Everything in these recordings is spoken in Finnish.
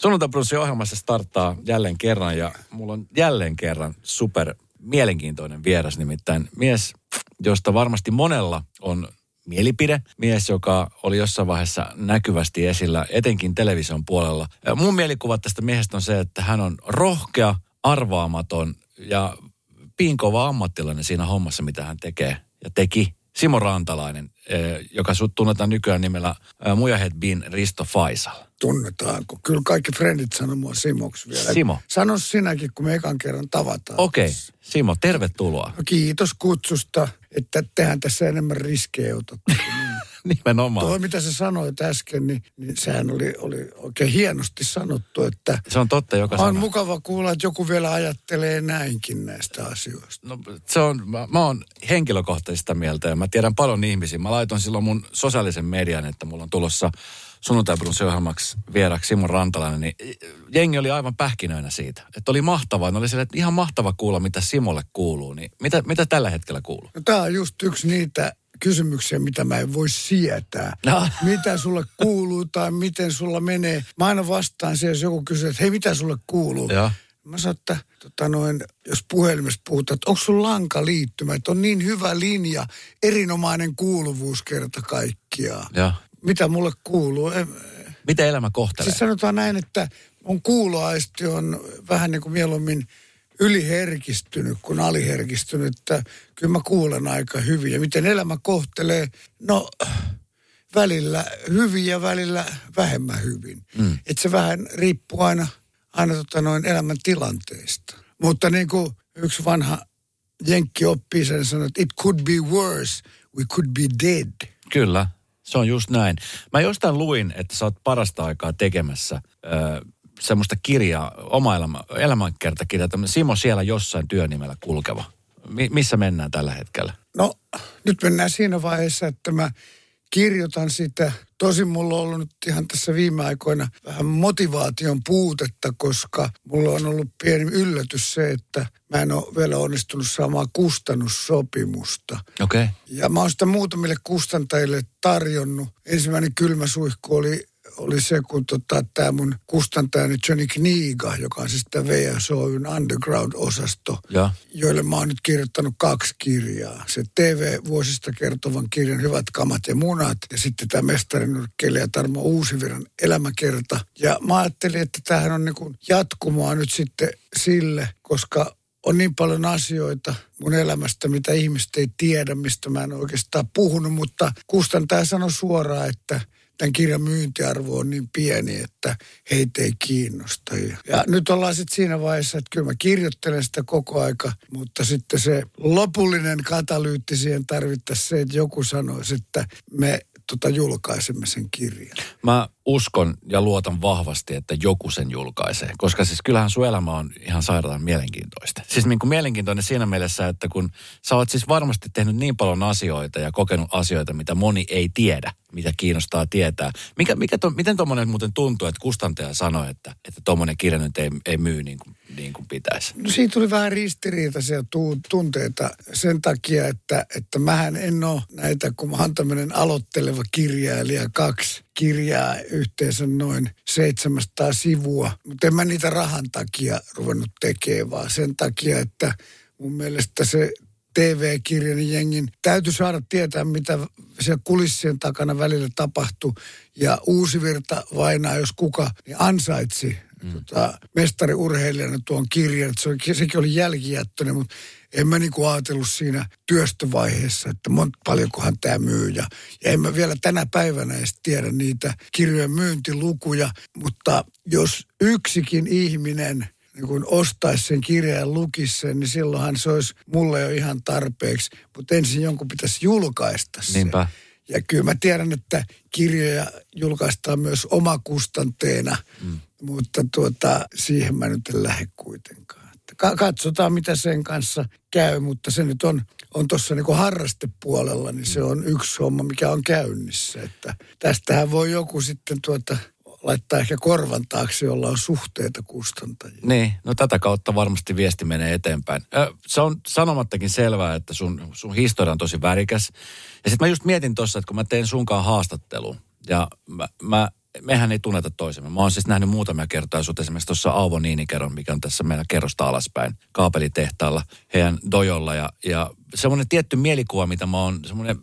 Sunnuntai ohjelmassa starttaa jälleen kerran ja mulla on jälleen kerran super mielenkiintoinen vieras, nimittäin mies, josta varmasti monella on mielipide. Mies, joka oli jossain vaiheessa näkyvästi esillä, etenkin television puolella. Mun mielikuva tästä miehestä on se, että hän on rohkea, arvaamaton ja piinkova ammattilainen siinä hommassa, mitä hän tekee ja teki. Simo Rantalainen, eh, joka tunnetaan nykyään nimellä eh, Mujahead Bin Risto Faisal. Tunnetaanko? Kyllä kaikki frendit sanoo mua Simoksi vielä. Simo. Sano sinäkin, kun me ekan kerran tavataan. Okei. Okay. Simo, tervetuloa. No, kiitos kutsusta, että tehän tässä enemmän riskejä otatte. Nimenomaan. Tuo, mitä sä sanoit äsken, niin, niin sehän oli, oli oikein hienosti sanottu, että... Se on totta joka On mukava kuulla, että joku vielä ajattelee näinkin näistä asioista. No se on, mä, mä oon henkilökohtaisesti sitä mieltä ja mä tiedän paljon ihmisiä. Mä laitoin silloin mun sosiaalisen median, että mulla on tulossa sunnuntai ohjelmaksi vieraksi Simon Rantalainen, niin jengi oli aivan pähkinöinä siitä. Että oli mahtavaa. Ne oli sille, että ihan mahtava kuulla, mitä Simolle kuuluu. Niin mitä, mitä tällä hetkellä kuuluu? No, tämä on just yksi niitä kysymyksiä, mitä mä en voi sietää. No. Mitä sulle kuuluu tai miten sulla menee. Mä aina vastaan se, jos joku kysyy, että hei, mitä sulle kuuluu? Ja. Mä sanon, että tota noin, jos puhelimesta puhutaan, että onko sun liittymä, että on niin hyvä linja, erinomainen kuuluvuus kerta kaikkiaan. Ja. Mitä mulle kuuluu? Miten elämä kohtelee? Siis sanotaan näin, että mun kuuloaisti on vähän niin kuin mieluummin yliherkistynyt kuin aliherkistynyt, että kyllä mä kuulen aika hyvin. Ja miten elämä kohtelee, no välillä hyvin ja välillä vähemmän hyvin. Mm. Että se vähän riippuu aina, aina tota noin elämän tilanteesta. Mutta niin kuin yksi vanha jenkki oppii sen sanoi, että it could be worse, we could be dead. Kyllä, se on just näin. Mä jostain luin, että sä oot parasta aikaa tekemässä semmoista kirjaa, oma elämä, elämänkertakirjaa, Simo siellä jossain työnimellä kulkeva. Mi- missä mennään tällä hetkellä? No, nyt mennään siinä vaiheessa, että mä kirjoitan sitä. Tosin mulla on ollut nyt ihan tässä viime aikoina vähän motivaation puutetta, koska mulla on ollut pieni yllätys se, että mä en ole vielä onnistunut saamaan kustannussopimusta. Okei. Okay. Ja mä oon sitä muutamille kustantajille tarjonnut. Ensimmäinen kylmäsuihku oli oli se, kun tota, tämä mun kustantajani Johnny Kniga, joka on siis tämä VSOyn underground-osasto, ja. joille mä oon nyt kirjoittanut kaksi kirjaa. Se TV-vuosista kertovan kirjan Hyvät kamat ja munat ja sitten tämä mestarinyrkkeily ja Tarmo Uusiviran elämäkerta. Ja mä ajattelin, että tämähän on niin jatkumoa nyt sitten sille, koska on niin paljon asioita mun elämästä, mitä ihmiset ei tiedä, mistä mä en oikeastaan puhunut, mutta kustantaja sanoi suoraan, että – tämän kirjan myyntiarvo on niin pieni, että heitä ei kiinnosta. Ja nyt ollaan sitten siinä vaiheessa, että kyllä mä kirjoittelen sitä koko aika, mutta sitten se lopullinen katalyytti siihen tarvittaisiin se, että joku sanoisi, että me tota, julkaisemme sen kirjan. Mä uskon ja luotan vahvasti, että joku sen julkaisee. Koska siis kyllähän sun elämä on ihan sairaan mielenkiintoista. Siis niin kuin mielenkiintoinen siinä mielessä, että kun sä oot siis varmasti tehnyt niin paljon asioita ja kokenut asioita, mitä moni ei tiedä, mitä kiinnostaa tietää. Mikä, mikä to, miten tuommoinen muuten tuntuu, että kustantaja sanoi, että että tuommoinen kirja nyt ei, ei myy niin kuin, niin kuin pitäisi? No siitä tuli vähän ristiriitaisia tu- tunteita sen takia, että, että mähän en ole näitä, kun mä oon tämmöinen aloitteleva kirjailija kaksi kirjaa yhteensä noin 700 sivua. Mutta en mä niitä rahan takia ruvennut tekemään, vaan sen takia, että mun mielestä se TV-kirjan niin jengin täytyy saada tietää, mitä siellä kulissien takana välillä tapahtui. Ja Uusivirta vainaa, jos kuka, niin ansaitsi mm. tota, mestariurheilijana tuon kirjan. Se oli, sekin oli jälkijättöinen, mutta en mä niinku ajatellut siinä työstövaiheessa, että mont, paljonkohan tämä myy. Ja, ja en mä vielä tänä päivänä edes tiedä niitä kirjojen myyntilukuja, mutta jos yksikin ihminen niin kun ostaisi sen kirjan ja lukisi sen, niin silloinhan se olisi mulle jo ihan tarpeeksi. Mutta ensin jonkun pitäisi julkaista se. Niinpä. Ja kyllä mä tiedän, että kirjoja julkaistaan myös omakustanteena, mm. mutta tuota, siihen mä nyt en lähde kuitenkaan katsotaan, mitä sen kanssa käy, mutta se nyt on, on tuossa niin harrastepuolella, niin se on yksi homma, mikä on käynnissä. Että tästähän voi joku sitten tuota, laittaa ehkä korvan taakse, jolla on suhteita kustantajia. Niin, no tätä kautta varmasti viesti menee eteenpäin. Se on sanomattakin selvää, että sun, sun historia on tosi värikäs. Ja sitten mä just mietin tuossa, että kun mä teen sunkaan haastattelun, ja mä, mä mehän ei tunneta toisemme. Mä oon siis nähnyt muutamia kertaa sut esimerkiksi tuossa Aavo Niinikerron, mikä on tässä meidän kerrosta alaspäin, kaapelitehtaalla, heidän dojolla. Ja, ja semmoinen tietty mielikuva, mitä mä oon, semmoinen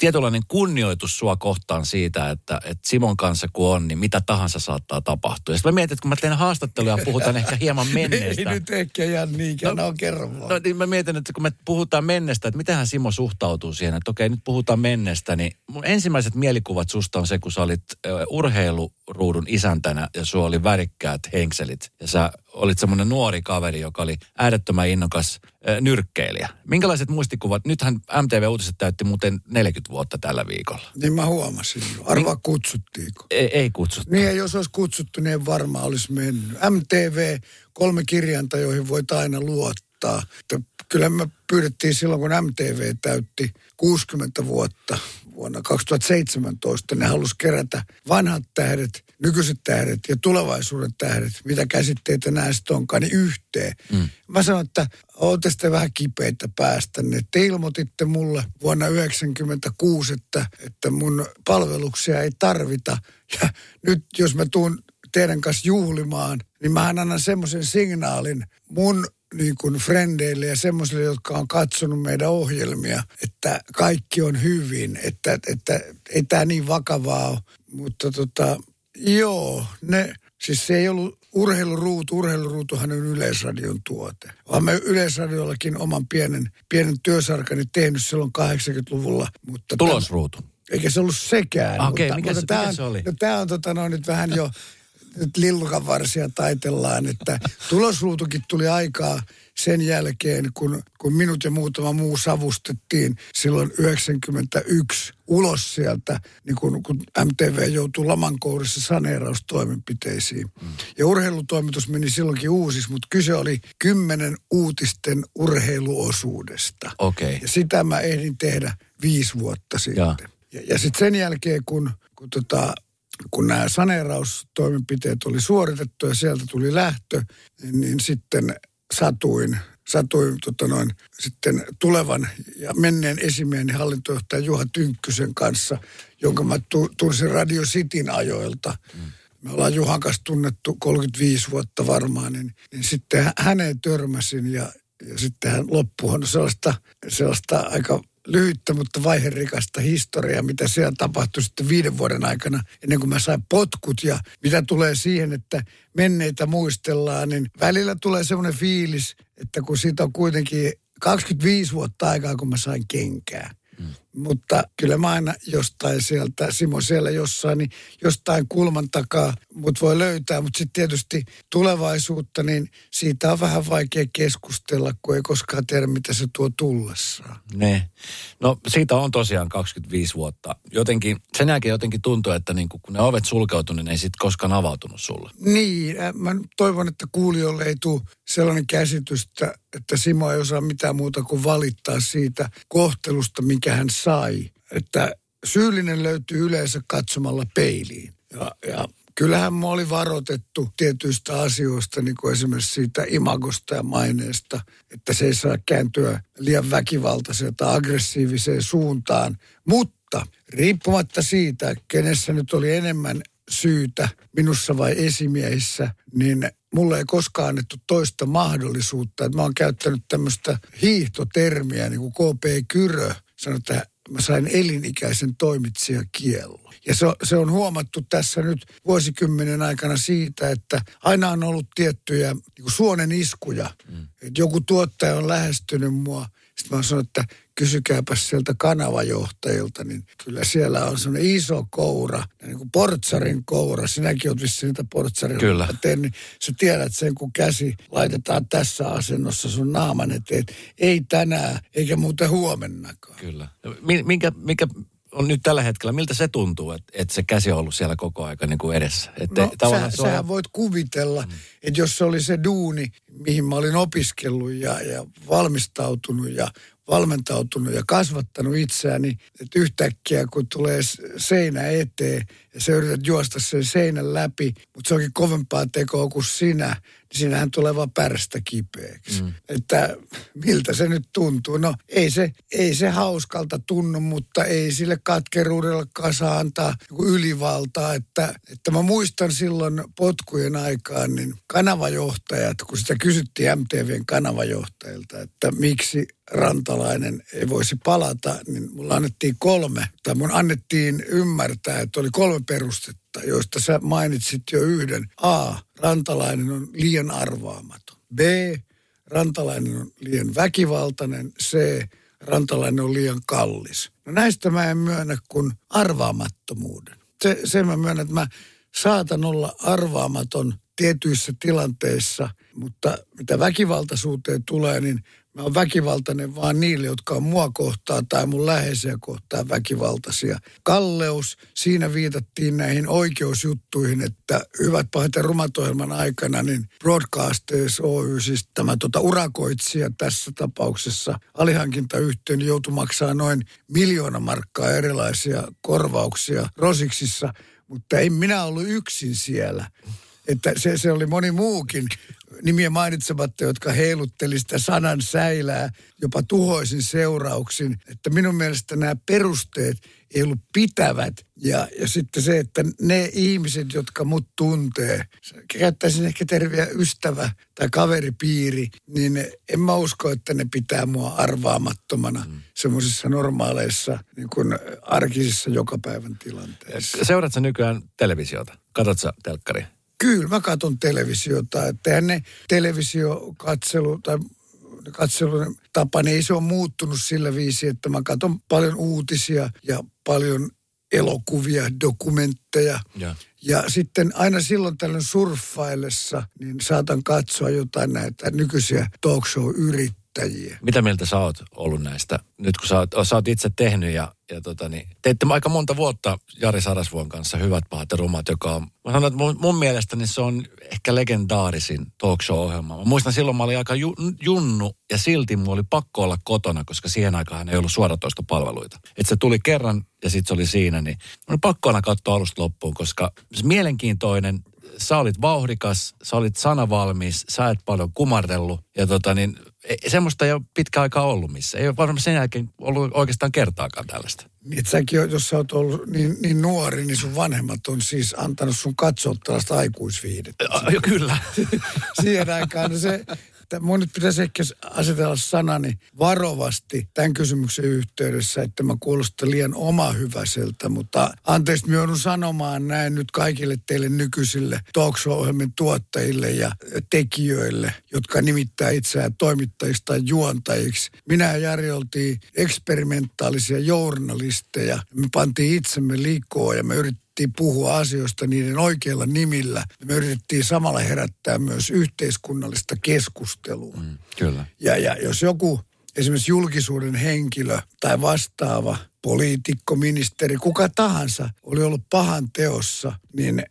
tietynlainen kunnioitus sua kohtaan siitä, että, että Simon kanssa kun on, niin mitä tahansa saattaa tapahtua. Ja sitten mä mietin, että kun mä teen haastatteluja, puhutaan ehkä hieman menneestä. Ei nyt ehkä ihan niinkään, no, no kerro No niin mä mietin, että kun me puhutaan menneestä, että mitenhän Simo suhtautuu siihen, että okei, nyt puhutaan menneestä, niin mun ensimmäiset mielikuvat susta on se, kun sä olit urheiluruudun isäntänä ja sulla oli värikkäät henkselit ja sä olit semmoinen nuori kaveri, joka oli äärettömän innokas äh, nyrkkeilijä. Minkälaiset muistikuvat? Nythän MTV Uutiset täytti muuten 40 vuotta tällä viikolla. Niin mä huomasin. Arva kutsuttiinko? Ei, ei kutsuttu. Niin, jos olisi kutsuttu, niin varmaan olisi mennyt. MTV, kolme kirjainta, joihin voit aina luottaa. Että kyllä me pyydettiin silloin, kun MTV täytti 60 vuotta vuonna 2017. Ne halusi kerätä vanhat tähdet, nykyiset tähdet ja tulevaisuuden tähdet, mitä käsitteitä näistä onkaan, niin yhteen. Mm. Mä sanoin, että olette sitten vähän kipeitä päästänne. Te ilmoititte mulle vuonna 1996, että, että mun palveluksia ei tarvita. Ja nyt jos mä tuun teidän kanssa juhlimaan, niin mä annan semmoisen signaalin mun niin kuin frendeille ja semmoisille, jotka on katsonut meidän ohjelmia, että kaikki on hyvin, että, että ei tämä niin vakavaa ole. Mutta tota, joo, ne, siis se ei ollut urheiluruutu, urheiluruutuhan on Yleisradion tuote. Vaan me Yleisradiollakin oman pienen, pienen työsarkani tehnyt silloin 80-luvulla. Mutta Tulosruutu. Tämän, eikä se ollut sekään. Okei, okay, mikä, mutta se, tämä, mikä se oli? No, tämä on tota, no, nyt vähän jo nyt lillukan varsia taitellaan, että tulosruutukin tuli aikaa sen jälkeen, kun, kun minut ja muutama muu savustettiin silloin 91 ulos sieltä, niin kun, kun MTV joutui laman kourissa saneeraustoimenpiteisiin. Mm. Ja urheilutoimitus meni silloinkin uusis, mutta kyse oli kymmenen uutisten urheiluosuudesta. Okay. Ja sitä mä ehdin tehdä viisi vuotta sitten. Ja, ja, ja sitten sen jälkeen, kun, kun tota, kun nämä saneeraustoimenpiteet oli suoritettu ja sieltä tuli lähtö, niin, niin sitten satuin, satuin tota noin, sitten tulevan ja menneen esimiehen hallintojohtaja Juha Tynkkysen kanssa, jonka mä tunsin Radio Cityn ajoilta. Mm. Me ollaan Juhan kanssa tunnettu 35 vuotta varmaan, niin, niin sitten häneen törmäsin ja, ja sitten hän loppuun sellaista, sellaista aika lyhyttä, mutta vaiherikasta historiaa, mitä siellä tapahtui sitten viiden vuoden aikana, ennen kuin mä sain potkut. Ja mitä tulee siihen, että menneitä muistellaan, niin välillä tulee semmoinen fiilis, että kun siitä on kuitenkin 25 vuotta aikaa, kun mä sain kenkää. Mm. Mutta kyllä mä aina jostain sieltä, Simo siellä jossain, niin jostain kulman takaa mut voi löytää. Mutta sitten tietysti tulevaisuutta, niin siitä on vähän vaikea keskustella, kun ei koskaan tiedä, mitä se tuo tullessaan. Ne. No siitä on tosiaan 25 vuotta. Jotenkin, sen jälkeen jotenkin tuntuu, että niin kun ne ovet sulkeutuneet, niin ei sitten koskaan avautunut sulle. Niin, mä toivon, että kuulijoille ei tule sellainen käsitystä, että Simo ei osaa mitään muuta kuin valittaa siitä kohtelusta, mikä hän sai. Että syyllinen löytyy yleensä katsomalla peiliin. Ja, ja kyllähän mä oli varoitettu tietyistä asioista, niin kuin esimerkiksi siitä imagosta ja maineesta, että se ei saa kääntyä liian väkivaltaiseen tai aggressiiviseen suuntaan. Mutta riippumatta siitä, kenessä nyt oli enemmän syytä, minussa vai esimiehissä, niin mulle ei koskaan annettu toista mahdollisuutta. Että mä oon käyttänyt tämmöistä hiihtotermiä, niin kuin KP Kyrö sanoi, että mä sain elinikäisen toimitsijakiellon. Ja se, se on huomattu tässä nyt vuosikymmenen aikana siitä, että aina on ollut tiettyjä niin suonen iskuja. Mm. Että joku tuottaja on lähestynyt mua. Sitten mä sanoin, että kysykääpä sieltä kanavajohtajilta, niin kyllä siellä on semmoinen iso koura, niin kuin portsarin koura. Sinäkin olet vissiin niitä portsarin Kyllä. Teen, niin sä tiedät sen, kun käsi laitetaan tässä asennossa sun naaman eteen. Ei tänään, eikä muuten huomennakaan. Kyllä. Minkä, minkä on nyt tällä hetkellä, miltä se tuntuu, että, että se käsi on ollut siellä koko aika niin kuin edessä? Että no, sä, se on... sähän voit kuvitella, mm. että jos se oli se duuni, mihin mä olin opiskellut ja, ja valmistautunut ja valmentautunut ja kasvattanut itseäni, että yhtäkkiä kun tulee seinä eteen ja sä yrität juosta sen seinän läpi, mutta se onkin kovempaa tekoa kuin sinä, siinähän tulee vaan pärstä kipeäksi. Mm. Että miltä se nyt tuntuu. No ei se, ei se hauskalta tunnu, mutta ei sille katkeruudella saa antaa ylivaltaa. Että, että mä muistan silloin potkujen aikaan, niin kanavajohtajat, kun sitä kysyttiin MTVn kanavajohtajilta, että miksi rantalainen ei voisi palata, niin mulla annettiin kolme, tai mun annettiin ymmärtää, että oli kolme perustetta, joista sä mainitsit jo yhden. A. Rantalainen on liian arvaamaton. B. Rantalainen on liian väkivaltainen. C. Rantalainen on liian kallis. No näistä mä en myönnä kuin arvaamattomuuden. Se, se mä myönnän, että mä saatan olla arvaamaton tietyissä tilanteissa, mutta mitä väkivaltaisuuteen tulee, niin Mä oon väkivaltainen vaan niille, jotka on mua kohtaa tai mun läheisiä kohtaa väkivaltaisia. Kalleus, siinä viitattiin näihin oikeusjuttuihin, että hyvät pahat ja rumat aikana, niin Broadcasters Oy, siis tämä tota urakoitsija tässä tapauksessa, alihankintayhtiön joutui maksaa noin miljoona markkaa erilaisia korvauksia Rosiksissa, mutta ei minä ollut yksin siellä että se, se oli moni muukin nimiä mainitsematta, jotka heilutteli sitä sanan säilää jopa tuhoisin seurauksin. Että minun mielestä nämä perusteet ei ollut pitävät. Ja, ja sitten se, että ne ihmiset, jotka mut tuntee, käyttäisin ehkä terviä ystävä tai kaveripiiri, niin en mä usko, että ne pitää mua arvaamattomana mm. semmoisissa normaaleissa niin kuin arkisissa joka päivän tilanteissa. Seuraatko nykyään televisiota? Katsotko telkkari? Kyllä mä katson televisiota. Että ne televisiokatselu tai katselun tapa, niin ei se ole muuttunut sillä viisi, että mä katson paljon uutisia ja paljon elokuvia, dokumentteja. Ja. ja sitten aina silloin tällöin surffaillessa, niin saatan katsoa jotain näitä nykyisiä talk show-yrittäjiä yrittäjiä. Mitä mieltä sä oot ollut näistä? Nyt kun sä oot, sä oot itse tehnyt ja, ja tota, niin, teitte aika monta vuotta Jari Sarasvuon kanssa Hyvät pahat ja rumat, joka on, mä sanon, että mun, mun mielestä niin se on ehkä legendaarisin talk show-ohjelma. Mä muistan silloin mä olin aika ju, junnu ja silti mulla oli pakko olla kotona, koska siihen aikaan ei ollut suoratoistopalveluita. Että se tuli kerran ja sitten se oli siinä, niin oli pakko aina katsoa alusta loppuun, koska se mielenkiintoinen, sä olit vauhdikas, sä olit sanavalmis, sä et paljon kumartellut. Ja tota niin, semmoista ei ole pitkä aika ollut missä. Ei ole varmaan sen jälkeen ollut oikeastaan kertaakaan tällaista. Niin, säkin, jos sä oot ollut niin, niin nuori, niin sun vanhemmat on siis antanut sun katsoa tällaista aikuisviidettä. Jo, kyllä. Siihen aikaan se, että mun nyt pitäisi ehkä asetella sanani varovasti tämän kysymyksen yhteydessä, että mä kuulostan liian oma hyväseltä, mutta anteeksi, mä joudun sanomaan näin nyt kaikille teille nykyisille talk ohjelmien tuottajille ja tekijöille, jotka nimittää itseään toimittajista tai juontajiksi. Minä ja Jari oltiin eksperimentaalisia journalisteja. Me pantiin itsemme liikoon ja me yritettiin yritettiin puhua asioista niiden oikeilla nimillä. Me yritettiin samalla herättää myös yhteiskunnallista keskustelua. Mm, kyllä. Ja, ja jos joku esimerkiksi julkisuuden henkilö tai vastaava poliitikko, ministeri, kuka tahansa oli ollut pahan teossa, niin,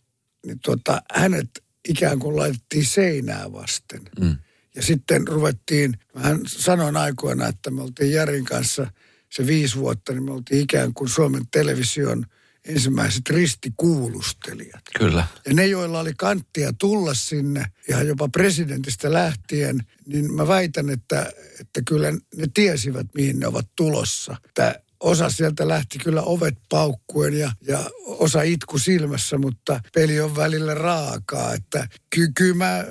niin tuota, hänet ikään kuin laitettiin seinää vasten. Mm. Ja sitten ruvettiin, mä sanoin aikoina, että me oltiin Järin kanssa se viisi vuotta, niin me oltiin ikään kuin Suomen television – ensimmäiset ristikuulustelijat. Kyllä. Ja ne, joilla oli kanttia tulla sinne, ihan jopa presidentistä lähtien, niin mä väitän, että, että kyllä ne tiesivät, mihin ne ovat tulossa. Että osa sieltä lähti kyllä ovet paukkuen ja, ja osa itku silmässä, mutta peli on välillä raakaa. Että ky, kyllä mä,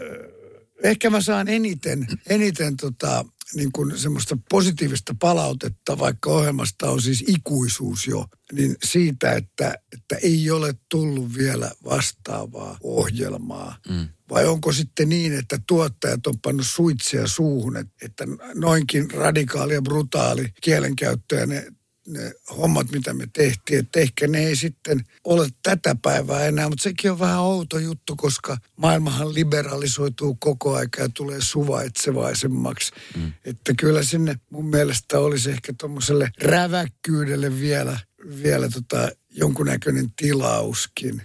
ehkä mä saan eniten, eniten tota, niin kuin semmoista positiivista palautetta, vaikka ohjelmasta on siis ikuisuus jo, niin siitä, että, että ei ole tullut vielä vastaavaa ohjelmaa. Mm. Vai onko sitten niin, että tuottajat on pannut suitsia suuhun, että, että noinkin radikaali ja brutaali kielenkäyttöä ne ne hommat, mitä me tehtiin, että ehkä ne ei sitten ole tätä päivää enää, mutta sekin on vähän outo juttu, koska maailmahan liberalisoituu koko aika ja tulee suvaitsevaisemmaksi. Mm. Että kyllä sinne mun mielestä olisi ehkä tuommoiselle räväkkyydelle vielä, vielä tota jonkunnäköinen tilauskin.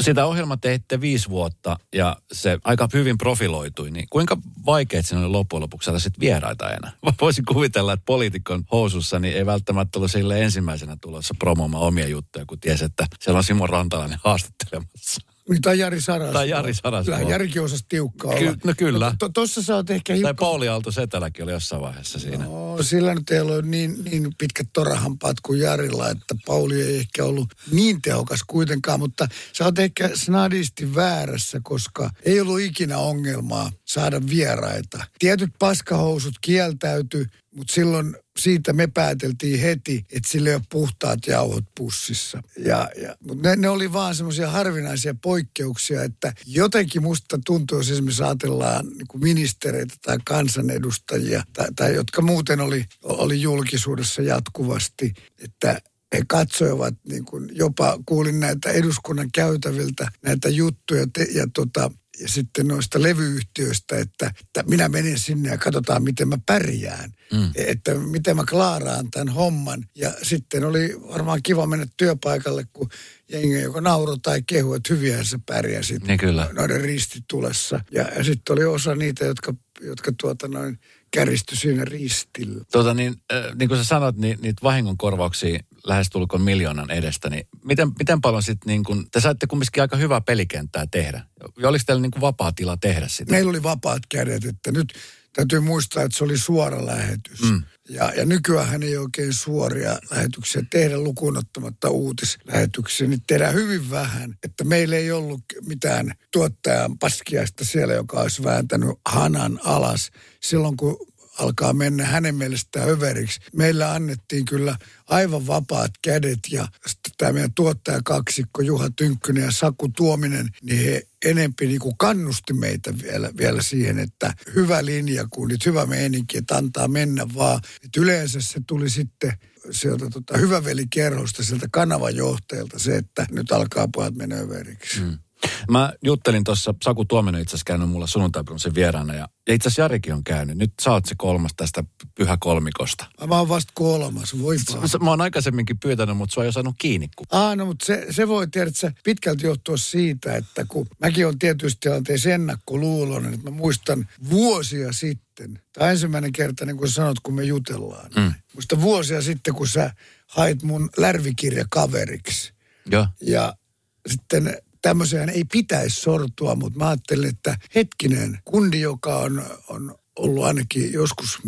Sitä ohjelma teitte viisi vuotta ja se aika hyvin profiloitui, niin kuinka vaikeet siinä oli loppujen lopuksi saada sitten vieraita enää? Voisin kuvitella, että poliitikon housussa niin ei välttämättä ollut sille ensimmäisenä tulossa promoomaan omia juttuja, kun tiesi, että siellä on Simon Rantalainen haastattelemassa. Niin, tai Jari Saras. Tai Jari Saras. Kyllä Jarikin osasi tiukkaa Ky- olla. no kyllä. To, tossa sä oot ehkä Tai hiukan... Pauli Aalto Setäläkin oli jossain vaiheessa siinä. No, sillä nyt ei ollut niin, niin pitkät torahampaat kuin Jarilla, että Pauli ei ehkä ollut niin tehokas kuitenkaan, mutta sä oot ehkä snadisti väärässä, koska ei ollut ikinä ongelmaa saada vieraita. Tietyt paskahousut kieltäytyi, mutta silloin siitä me pääteltiin heti, että sillä ei ole puhtaat jauhot pussissa. Ja, ja, mutta ne, ne oli vaan semmoisia harvinaisia poikkeuksia, että jotenkin musta tuntuu, jos esimerkiksi ajatellaan niin ministereitä tai kansanedustajia, tai, tai jotka muuten oli, oli julkisuudessa jatkuvasti, että he katsoivat niin kuin jopa, kuulin näitä eduskunnan käytäviltä näitä juttuja te, ja tota, ja sitten noista levyyhtiöistä, että, että minä menen sinne ja katsotaan, miten mä pärjään. Mm. Että miten mä klaaraan tämän homman. Ja sitten oli varmaan kiva mennä työpaikalle, kun jengi joko nauro tai kehu, että hyviä se pärjäsit Niin kyllä. noiden ristitulessa. Ja, ja sitten oli osa niitä, jotka, jotka tuota noin käristyi siinä ristillä. Tuota niin, äh, niin kuin sä sanot, niin niitä vahingonkorvauksia lähestulkoon miljoonan edestä, niin miten, miten paljon sitten niin kuin, te saitte kumminkin aika hyvää pelikenttää tehdä. Ja oliko teillä niin kuin vapaa tila tehdä sitä? Meillä oli vapaat kädet, että nyt täytyy muistaa, että se oli suora lähetys. Mm. Ja, ja nykyään ei oikein suoria lähetyksiä tehdä lukuun ottamatta uutislähetyksiä, niin tehdään hyvin vähän. Että meillä ei ollut mitään tuottajan paskiaista siellä, joka olisi vääntänyt hanan alas silloin, kun alkaa mennä hänen mielestään överiksi. Meillä annettiin kyllä aivan vapaat kädet ja tämä meidän tuottajakaksikko Juha Tynkkynen ja Saku Tuominen, niin he enempi niin kuin kannusti meitä vielä, vielä siihen, että hyvä linja, kun nyt hyvä meininki, että antaa mennä vaan. Et yleensä se tuli sitten sieltä tota, hyvävelikerhosta, sieltä kanavajohtajalta se, että nyt alkaa pojat mennä överiksi. Mm. Mä juttelin tuossa, Saku Tuominen itse asiassa käynyt mulla sunnuntaibronsin vieraana ja, ja itse asiassa Jarikin on käynyt. Nyt sä oot se kolmas tästä pyhä kolmikosta. Mä oon vasta kolmas, voi Mä oon aikaisemminkin pyytänyt, mutta sua ei ole saanut kiinni. Kun... Ah, no, mutta se, se voi tiedä, että se pitkälti johtua siitä, että kun mäkin on tietysti tilanteessa ennakkoluuloinen, että mä muistan vuosia sitten, tai ensimmäinen kerta, niin kuin sanot, kun me jutellaan. Mm. Muista vuosia sitten, kun sä hait mun lärvikirja kaveriksi. Joo. Ja sitten tämmöiseen ei pitäisi sortua, mutta mä ajattelin, että hetkinen, kundi, joka on, on ollut ainakin joskus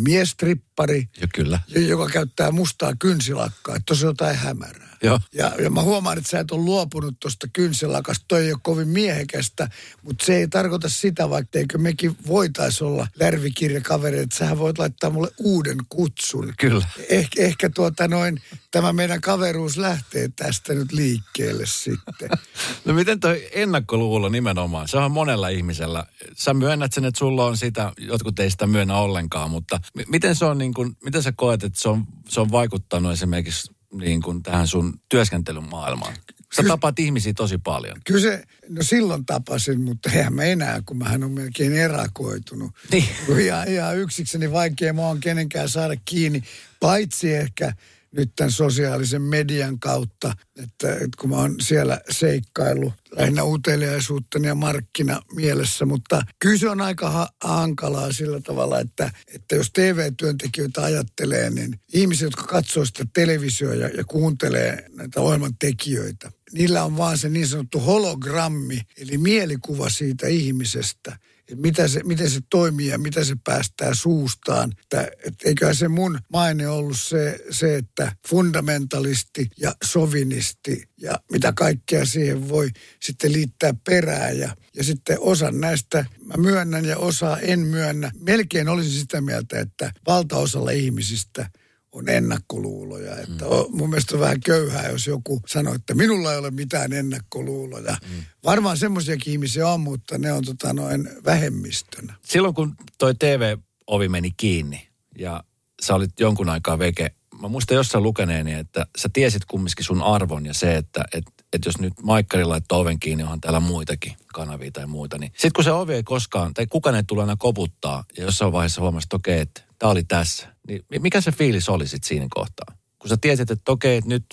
miestrippari, Ja kyllä. joka käyttää mustaa kynsilakkaa, että tuossa on jotain hämärää. Joo. Ja, ja mä huomaan, että sä et ole luopunut tuosta kynsilakasta, toi ei ole kovin miehekästä, mutta se ei tarkoita sitä, vaikka eikö mekin voitaisi olla lärvikirjakavereita, että sähän voit laittaa mulle uuden kutsun. Kyllä. Eh, ehkä tuota noin, tämä meidän kaveruus lähtee tästä nyt liikkeelle sitten. No miten toi ennakkoluulo nimenomaan? Se on monella ihmisellä. Sä myönnät sen, että sulla on sitä, jotkut ei sitä myönnä ollenkaan, mutta m- miten se on niin kuin, miten sä koet, että se on, se on vaikuttanut esimerkiksi niin kuin tähän sun työskentelyn maailmaan? Sä tapaat ihmisiä tosi paljon. Kyllä se, no silloin tapasin, mutta eihän mä enää, kun mähän on melkein erakoitunut. Niin. Ihan, ihan yksikseni vaikea mä on kenenkään saada kiinni, paitsi ehkä nyt tämän sosiaalisen median kautta, että, että kun mä oon siellä seikkaillut lähinnä uteliaisuuttani ja markkina mielessä, mutta kyllä se on aika ha- hankalaa sillä tavalla, että, että jos TV-työntekijöitä ajattelee, niin ihmiset, jotka katsoo sitä televisioa ja, ja kuuntelee näitä ohjelman tekijöitä, niillä on vaan se niin sanottu hologrammi, eli mielikuva siitä ihmisestä, mitä se, miten se toimii ja mitä se päästää suustaan. Että, et eiköhän se mun maine ollut se, se, että fundamentalisti ja sovinisti ja mitä kaikkea siihen voi sitten liittää perään. Ja, ja sitten osan näistä mä myönnän ja osa en myönnä. Melkein olisin sitä mieltä, että valtaosalla ihmisistä on ennakkoluuloja. Että mm. mun mielestä on vähän köyhää, jos joku sanoo, että minulla ei ole mitään ennakkoluuloja. Mm. Varmaan semmoisiakin ihmisiä on, mutta ne on tota noin vähemmistönä. Silloin kun toi TV-ovi meni kiinni ja sä olit jonkun aikaa veke, mä muistan jossain lukeneeni, että sä tiesit kumminkin sun arvon ja se, että et, et jos nyt Maikkari laittaa oven kiinni, onhan täällä muitakin kanavia tai muita, niin sitten kun se ovi ei koskaan, tai kukaan ei tule aina koputtaa, ja jossain vaiheessa huomasit, että okei, että tää oli tässä, niin mikä se fiilis oli sitten siinä kohtaa? Kun sä tiesit, että okei, että nyt,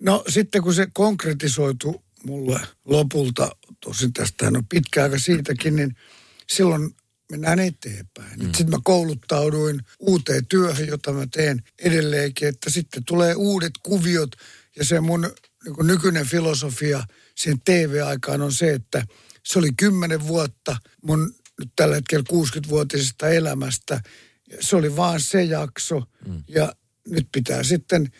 No sitten kun se konkretisoitu mulle lopulta, tosin tästähän on pitkä aika siitäkin, niin silloin mennään eteenpäin. Mm. Sitten mä kouluttauduin uuteen työhön, jota mä teen edelleenkin, että sitten tulee uudet kuviot ja se mun niin nykyinen filosofia sen TV-aikaan on se, että se oli kymmenen vuotta mun nyt tällä hetkellä 60-vuotisesta elämästä. Se oli vaan se jakso mm. ja nyt pitää sitten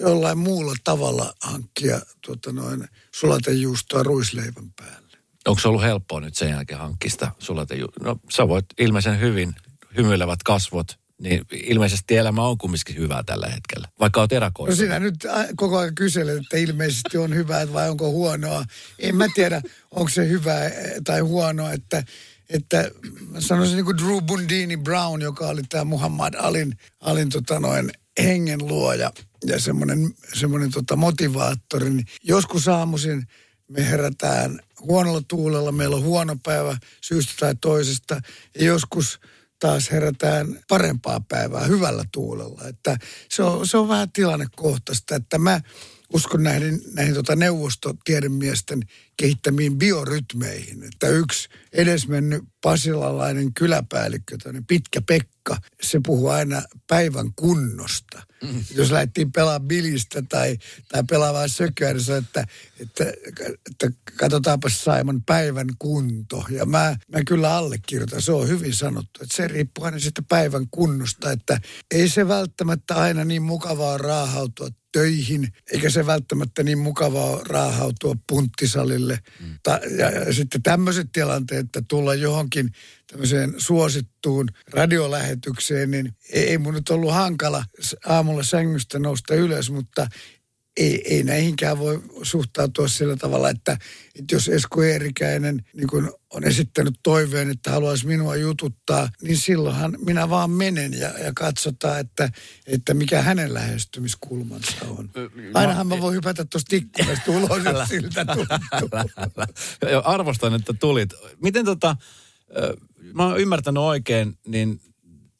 jollain muulla tavalla hankkia tuota noin sulatejuustoa ruisleivän päälle. Onko se ollut helppoa nyt sen jälkeen hankkia sitä sulatejuustoa? No sä voit ilmeisen hyvin, hymyilevät kasvot, niin ilmeisesti elämä on kumminkin hyvää tällä hetkellä, vaikka olet erakoissa. No sinä nyt koko ajan kyselet, että ilmeisesti on hyvää vai onko huonoa. En mä tiedä, onko se hyvää tai huonoa, että, että mä sanoisin niin kuin Drew Bundini Brown, joka oli tämä Muhammad Alin, Alin tota noin, hengen luoja ja semmoinen, semmoinen tota motivaattori. Niin joskus aamuisin me herätään huonolla tuulella, meillä on huono päivä syystä tai toisesta. Ja joskus taas herätään parempaa päivää hyvällä tuulella. Että se on, se on vähän tilannekohtaista, että mä uskon näihin, näihin tota neuvostotiedemiesten kehittämiin biorytmeihin. Että yksi edesmennyt pasilalainen kyläpäällikkö, pitkä Pekka, se puhuu aina päivän kunnosta. Mm. Jos lähdettiin pelaa bilistä tai, tai pelaamaan sököä, niin sanoi, että, että, että katsotaanpa Simon päivän kunto. Ja mä, mä kyllä allekirjoitan, se on hyvin sanottu, että se riippuu aina sitten päivän kunnosta, että ei se välttämättä aina niin mukavaa raahautua töihin, eikä se välttämättä niin mukavaa raahautua punttisalille. Mm. Ta, ja, ja sitten tämmöiset tilanteet, että tulla johonkin tämmöiseen suosittuun radiolähetykseen, niin ei, ei mun nyt ollut hankala aamulla sängystä nousta ylös, mutta ei, ei näihinkään voi suhtautua sillä tavalla, että, että jos Esko Eerikäinen niin kun on esittänyt toiveen, että haluaisi minua jututtaa, niin silloinhan minä vaan menen ja, ja katsotaan, että, että mikä hänen lähestymiskulmansa on. Ainahan mä voin hypätä tuosta ikkunasta ulos, jos siltä tuntuu. Arvostan, että tulit. Miten tota, mä oon ymmärtänyt oikein, niin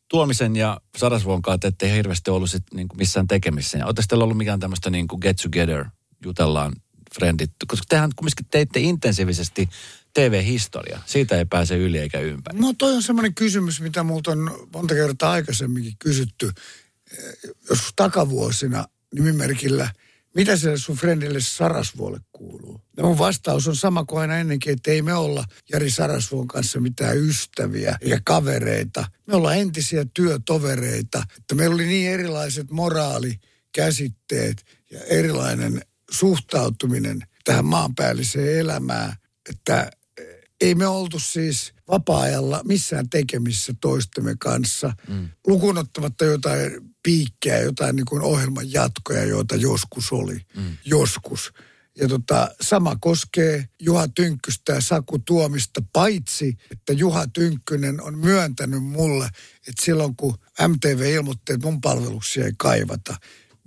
Tuomisen ja Sarasvuon kanssa ette hirveästi ollut sit niinku missään tekemissä. Oletteko teillä ollut mikään tämmöistä niinku get together, jutellaan friendit, koska tehän kumminkin teitte intensiivisesti TV-historia. Siitä ei pääse yli eikä ympäri. No toi on semmoinen kysymys, mitä multa on monta kertaa aikaisemminkin kysytty. Joskus takavuosina nimimerkillä – mitä se sun friendille Sarasvuolle kuuluu? Ja mun vastaus on sama kuin aina ennenkin, että ei me olla Jari Sarasvuon kanssa mitään ystäviä ja kavereita. Me ollaan entisiä työtovereita. Että meillä oli niin erilaiset moraalikäsitteet ja erilainen suhtautuminen tähän maanpäälliseen elämään, että ei me oltu siis vapaa-ajalla missään tekemissä toistemme kanssa, mm. lukunottamatta jotain piikkejä, jotain niin kuin ohjelman jatkoja, joita joskus oli. Mm. Joskus. Ja tota, sama koskee Juha Tynkkystä ja Saku Tuomista, paitsi että Juha Tynkkynen on myöntänyt mulle, että silloin kun MTV ilmoitti, että mun palveluksia ei kaivata,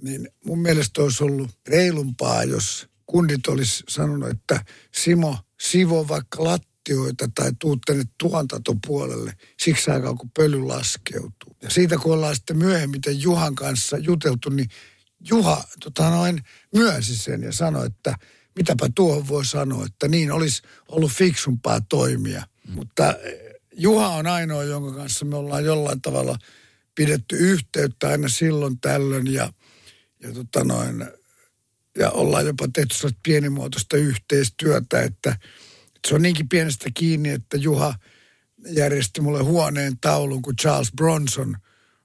niin mun mielestä olisi ollut reilumpaa, jos kundit olisi sanonut, että Simo, sivo vaikka lat lattioita tai tuu tänne tuotantopuolelle siksi aikaa, kun pöly laskeutuu. Ja siitä kun ollaan sitten myöhemmin Juhan kanssa juteltu, niin Juha tota noin, myönsi sen ja sanoi, että mitäpä tuohon voi sanoa, että niin olisi ollut fiksumpaa toimia. Mm. Mutta eh, Juha on ainoa, jonka kanssa me ollaan jollain tavalla pidetty yhteyttä aina silloin tällöin ja, ja, tota noin, ja ollaan jopa tehty pienimuotoista yhteistyötä, että – se on niinkin pienestä kiinni, että Juha järjesti mulle huoneen taulun, kun Charles Bronson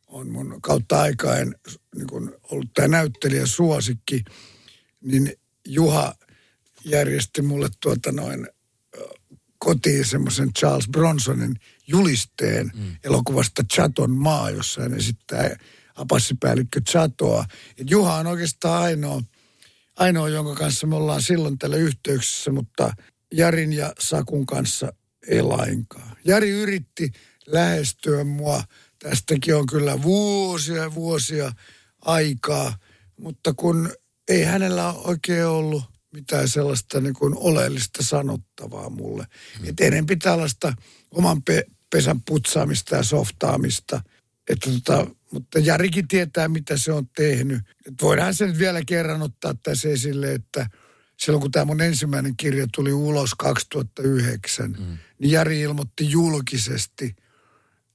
on mun kautta aikaen niin kun ollut tämä näyttelijä suosikki, niin Juha järjesti mulle tuota noin kotiin semmoisen Charles Bronsonin julisteen mm. elokuvasta Chaton maa, jossa hän esittää apassipäällikkö Chatoa. Et Juha on oikeastaan ainoa, ainoa, jonka kanssa me ollaan silloin tällä yhteyksissä, mutta Jarin ja Sakun kanssa ei lainkaan. Jari yritti lähestyä mua. Tästäkin on kyllä vuosia ja vuosia aikaa, mutta kun ei hänellä oikein ollut mitään sellaista niin kuin oleellista sanottavaa mulle. Hmm. Että enempi tällaista oman pe- pesän putsaamista ja softaamista. Että tota, mutta Jarikin tietää, mitä se on tehnyt. Et voidaan sen vielä kerran ottaa tässä esille, että – silloin kun tämä mun ensimmäinen kirja tuli ulos 2009, mm. niin Jari ilmoitti julkisesti,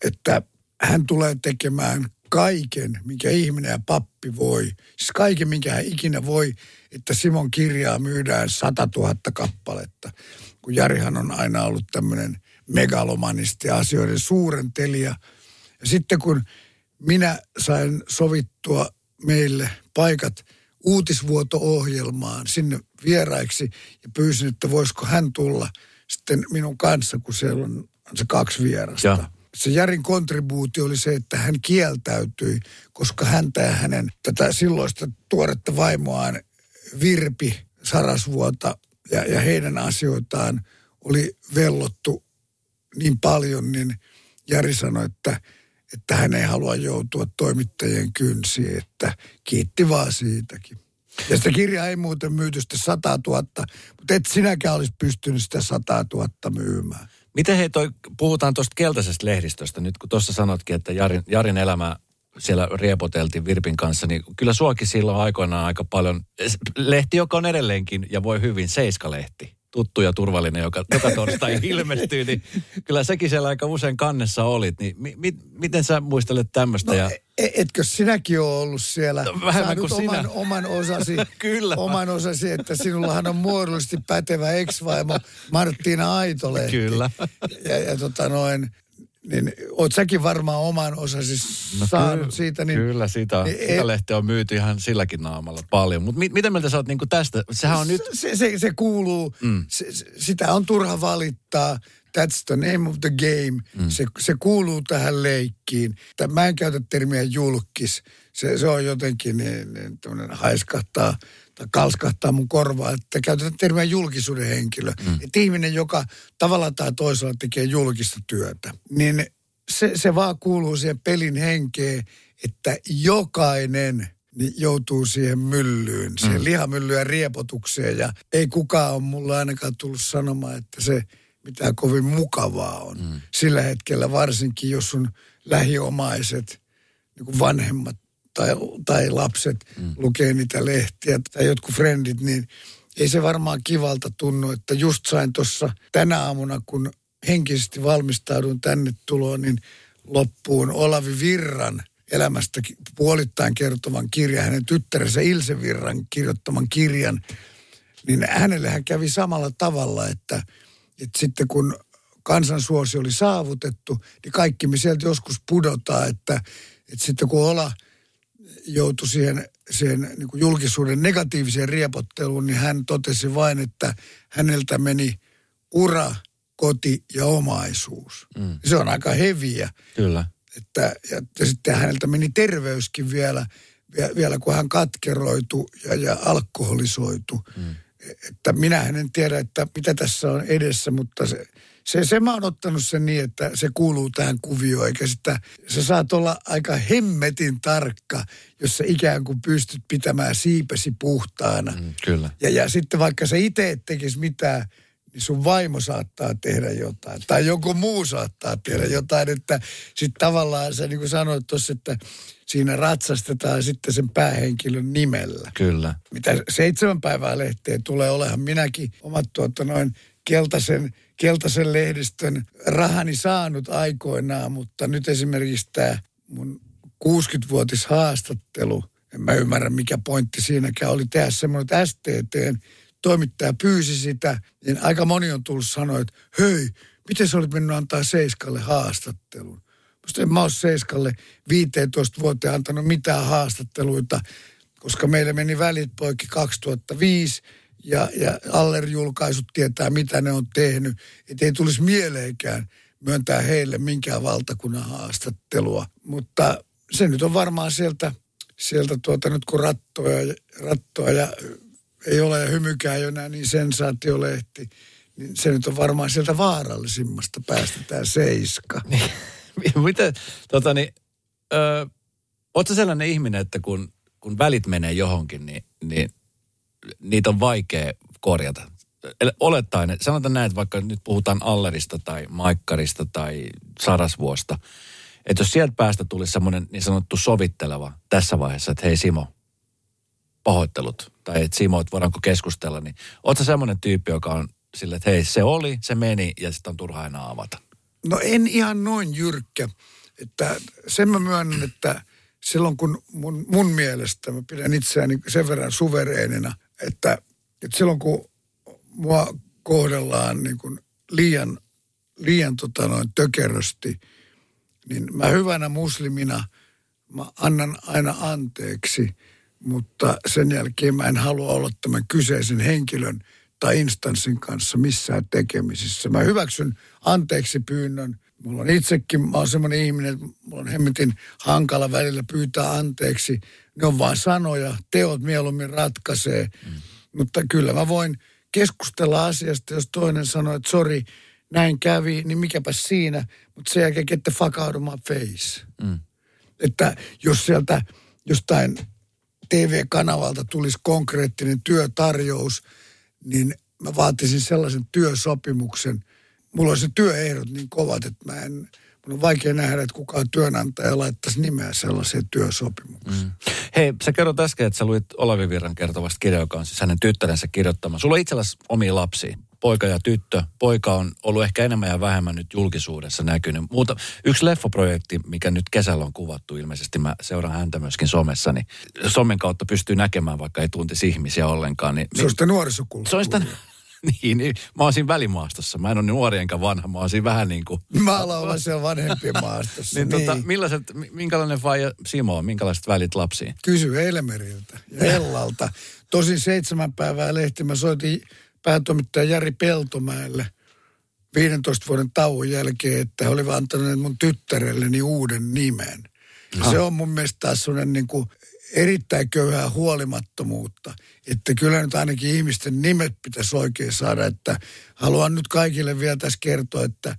että hän tulee tekemään kaiken, mikä ihminen ja pappi voi. Siis kaiken, minkä hän ikinä voi, että Simon kirjaa myydään 100 000 kappaletta. Kun Jarihan on aina ollut tämmöinen megalomanisti ja asioiden suurentelija. Ja sitten kun minä sain sovittua meille paikat uutisvuoto-ohjelmaan sinne vieraiksi ja pyysin, että voisiko hän tulla sitten minun kanssa, kun siellä on se kaksi vierasta. Ja se Jarin kontribuutio oli se, että hän kieltäytyi, koska häntä ja hänen tätä silloista tuoretta vaimoaan Virpi Sarasvuota ja, ja heidän asioitaan oli vellottu niin paljon, niin Jari sanoi, että, että hän ei halua joutua toimittajien kynsiin, että kiitti vaan siitäkin. Ja sitä kirjaa ei muuten myyty sitä 100 000, mutta et sinäkään olisi pystynyt sitä 100 000 myymään. Miten hei toi, puhutaan tuosta keltaisesta lehdistöstä, nyt kun tuossa sanotkin, että Jarin, Jarin elämä siellä riepoteltiin Virpin kanssa, niin kyllä suokin silloin aikoinaan aika paljon, lehti, joka on edelleenkin ja voi hyvin, Seiska-lehti tuttu ja turvallinen, joka joka torstai ilmestyy, niin kyllä sekin siellä aika usein kannessa olit. Niin mi, mi, miten sä muistelet tämmöistä? No, ja... E, etkö sinäkin ole ollut siellä? No, vähemmän kuin oman, sinä. oman osasi, kyllä. oman osasi, että sinullahan on muodollisesti pätevä ex-vaimo Marttiina Aitolehti. Kyllä. Ja, ja tota noin, niin oot säkin varmaan oman osasi no saanut kyllä, siitä. Niin, kyllä, sitä, niin, sitä lehteä on myyty ihan silläkin naamalla paljon. Mutta mi, miten mieltä sä oot niinku tästä? Sehän on nyt... Se, se, se kuuluu, mm. se, sitä on turha valittaa. That's the name of the game. Mm. Se, se kuuluu tähän leikkiin. Mä en käytä termiä julkis. Se, se on jotenkin niin, niin haiskahtaa – kalskahtaa mun korvaa, että käytetään termiä julkisuuden henkilö. Mm. Että ihminen, joka tavalla tai toisella tekee julkista työtä, niin se, se vaan kuuluu siihen pelin henkeen, että jokainen niin joutuu siihen myllyyn, siihen mm. lihamyllyyn riepotukseen. Ja ei kukaan ole mulle ainakaan tullut sanomaan, että se mitään kovin mukavaa on. Mm. Sillä hetkellä varsinkin, jos sun lähiomaiset, niin kuin vanhemmat tai, tai lapset mm. lukee niitä lehtiä tai jotkut frendit, niin ei se varmaan kivalta tunnu, että just sain tuossa tänä aamuna, kun henkisesti valmistaudun tänne tuloon, niin loppuun Olavi Virran elämästä puolittain kertovan kirjan, hänen tyttärensä Ilse Virran kirjoittaman kirjan, niin hänelle hän kävi samalla tavalla, että, että sitten kun kansansuosi oli saavutettu, niin kaikki me sieltä joskus pudotaan, että, että sitten kun Ola – joutui siihen, siihen niin kuin julkisuuden negatiiviseen riepotteluun, niin hän totesi vain, että häneltä meni ura, koti ja omaisuus. Mm. Se on aika heviä. Kyllä. Että, ja, ja sitten häneltä meni terveyskin vielä, vielä kun hän katkeroitu ja, ja alkoholisoitu. Mm. Että minä en tiedä, että mitä tässä on edessä, mutta se, se, se mä oon ottanut sen niin, että se kuuluu tähän kuvioon, eikä sitä, sä saat olla aika hemmetin tarkka, jos sä ikään kuin pystyt pitämään siipesi puhtaana. Mm, kyllä. Ja, ja sitten vaikka sä itse et tekisi mitään, niin sun vaimo saattaa tehdä jotain. Tai joku muu saattaa tehdä jotain, että sitten tavallaan sä niin kuin sanoit tuossa, että siinä ratsastetaan sitten sen päähenkilön nimellä. Kyllä. Mitä seitsemän päivää lehteen tulee olehan minäkin omat tuota noin keltaisen keltaisen lehdistön rahani saanut aikoinaan, mutta nyt esimerkiksi tämä mun 60-vuotis haastattelu, en mä ymmärrä mikä pointti siinäkään oli tehdä semmoinen, että STTn toimittaja pyysi sitä, niin aika moni on tullut sanoa, että hei, miten sä olit mennyt antaa Seiskalle haastattelun? Musta en mä ole Seiskalle 15 vuoteen antanut mitään haastatteluita, koska meille meni välit poikki 2005 ja, ja Aller-julkaisut tietää, mitä ne on tehnyt. Että ei tulisi mieleenkään myöntää heille minkään valtakunnan haastattelua. Mutta se nyt on varmaan sieltä, sieltä tuota, nyt kun rattoja, rattoja ja ei ole ja hymykään jo enää niin sensaatiolehti, niin se nyt on varmaan sieltä vaarallisimmasta päästä tämä seiska. Miten, tota niin, ö, ootko sellainen ihminen, että kun, kun välit menee johonkin, niin, niin niitä on vaikea korjata. Olettaen, sanotaan näin, että vaikka nyt puhutaan Allerista tai Maikkarista tai Sarasvuosta, että jos sieltä päästä tulisi semmoinen niin sanottu sovitteleva tässä vaiheessa, että hei Simo, pahoittelut. Tai että Simo, että voidaanko keskustella. Niin oot sä semmoinen tyyppi, joka on sille, että hei, se oli, se meni ja sitten on turha enää avata. No en ihan noin jyrkkä. Että sen mä myönnän, että silloin kun mun, mun mielestä mä pidän itseäni sen verran suvereenina, että, että silloin kun mua kohdellaan niin kuin liian, liian tota noin tökerösti, niin mä hyvänä muslimina mä annan aina anteeksi, mutta sen jälkeen mä en halua olla tämän kyseisen henkilön tai instanssin kanssa missään tekemisissä. Mä hyväksyn anteeksi pyynnön. Mulla on itsekin, mä oon semmoinen ihminen, että mulla on hemmetin hankala välillä pyytää anteeksi. Ne on vain sanoja, teot mieluummin ratkaisee. Mm. Mutta kyllä mä voin keskustella asiasta, jos toinen sanoo, että sori, näin kävi, niin mikäpä siinä. Mutta sen jälkeen get the fuck out of my face. Mm. Että jos sieltä jostain TV-kanavalta tulisi konkreettinen työtarjous, niin mä vaatisin sellaisen työsopimuksen. Mulla on se työehdot niin kovat, että mä en, mun on vaikea nähdä, että kukaan työnantaja laittaisi nimeä sellaiseen työsopimukseen. Mm. Hei, sä kerrot äsken, että sä luit Olavi Virran kertovasta kirjaa, joka on siis hänen tyttärensä kirjoittama. Sulla on itselläsi omia lapsia poika ja tyttö. Poika on ollut ehkä enemmän ja vähemmän nyt julkisuudessa näkynyt. Muuta, yksi leffoprojekti, mikä nyt kesällä on kuvattu ilmeisesti, mä seuraan häntä myöskin somessa, niin somen kautta pystyy näkemään, vaikka ei tuntisi ihmisiä ollenkaan. Niin, se on sitä nuorisokulttuuria. Se on sitä, niin, niin, mä oon siinä välimaastossa. Mä en ole nuori enkä vanha, mä oon siinä vähän niin kuin... Mä olla siellä vanhempien maastossa. niin, tota, niin. Tota, millaiset, minkälainen faija Simo on, minkälaiset välit lapsiin? Kysy Elmeriltä ja Ellalta. Tosin seitsemän päivää lehti, mä soitin päätoimittaja Jari Peltomäelle 15 vuoden tauon jälkeen, että he olivat antaneet mun tyttärelleni uuden nimen. Ja se on mun mielestä taas sellainen niin kuin erittäin köyhää huolimattomuutta. Että kyllä nyt ainakin ihmisten nimet pitäisi oikein saada. Että haluan nyt kaikille vielä tässä kertoa, että,